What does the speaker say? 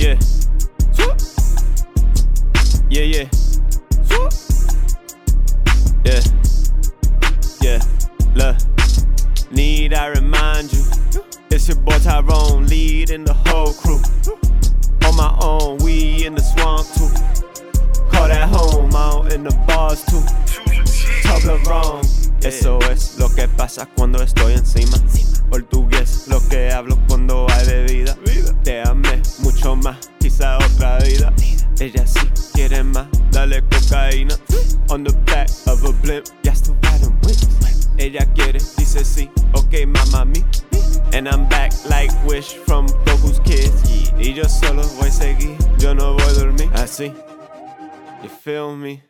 Yeah, yeah. Yeah, yeah. Yeah. Yeah. Look. Need I remind you? It's your boy Tyrone leading the whole crew. On my own, we in the swamp too. Call that home out in the bars too. Toblerone. SOS, lo que pasa cuando estoy encima. Portugués, lo que hablo cuando hay quizá otra vida. Ella sí quiere más, dale cocaína. On the back of a blimp, ya estoy riding. Ella quiere, dice sí, ok, mamá mi. And I'm back like Wish from Goku's Kids. Y yo solo voy a seguir, yo no voy a dormir. Así, you feel me?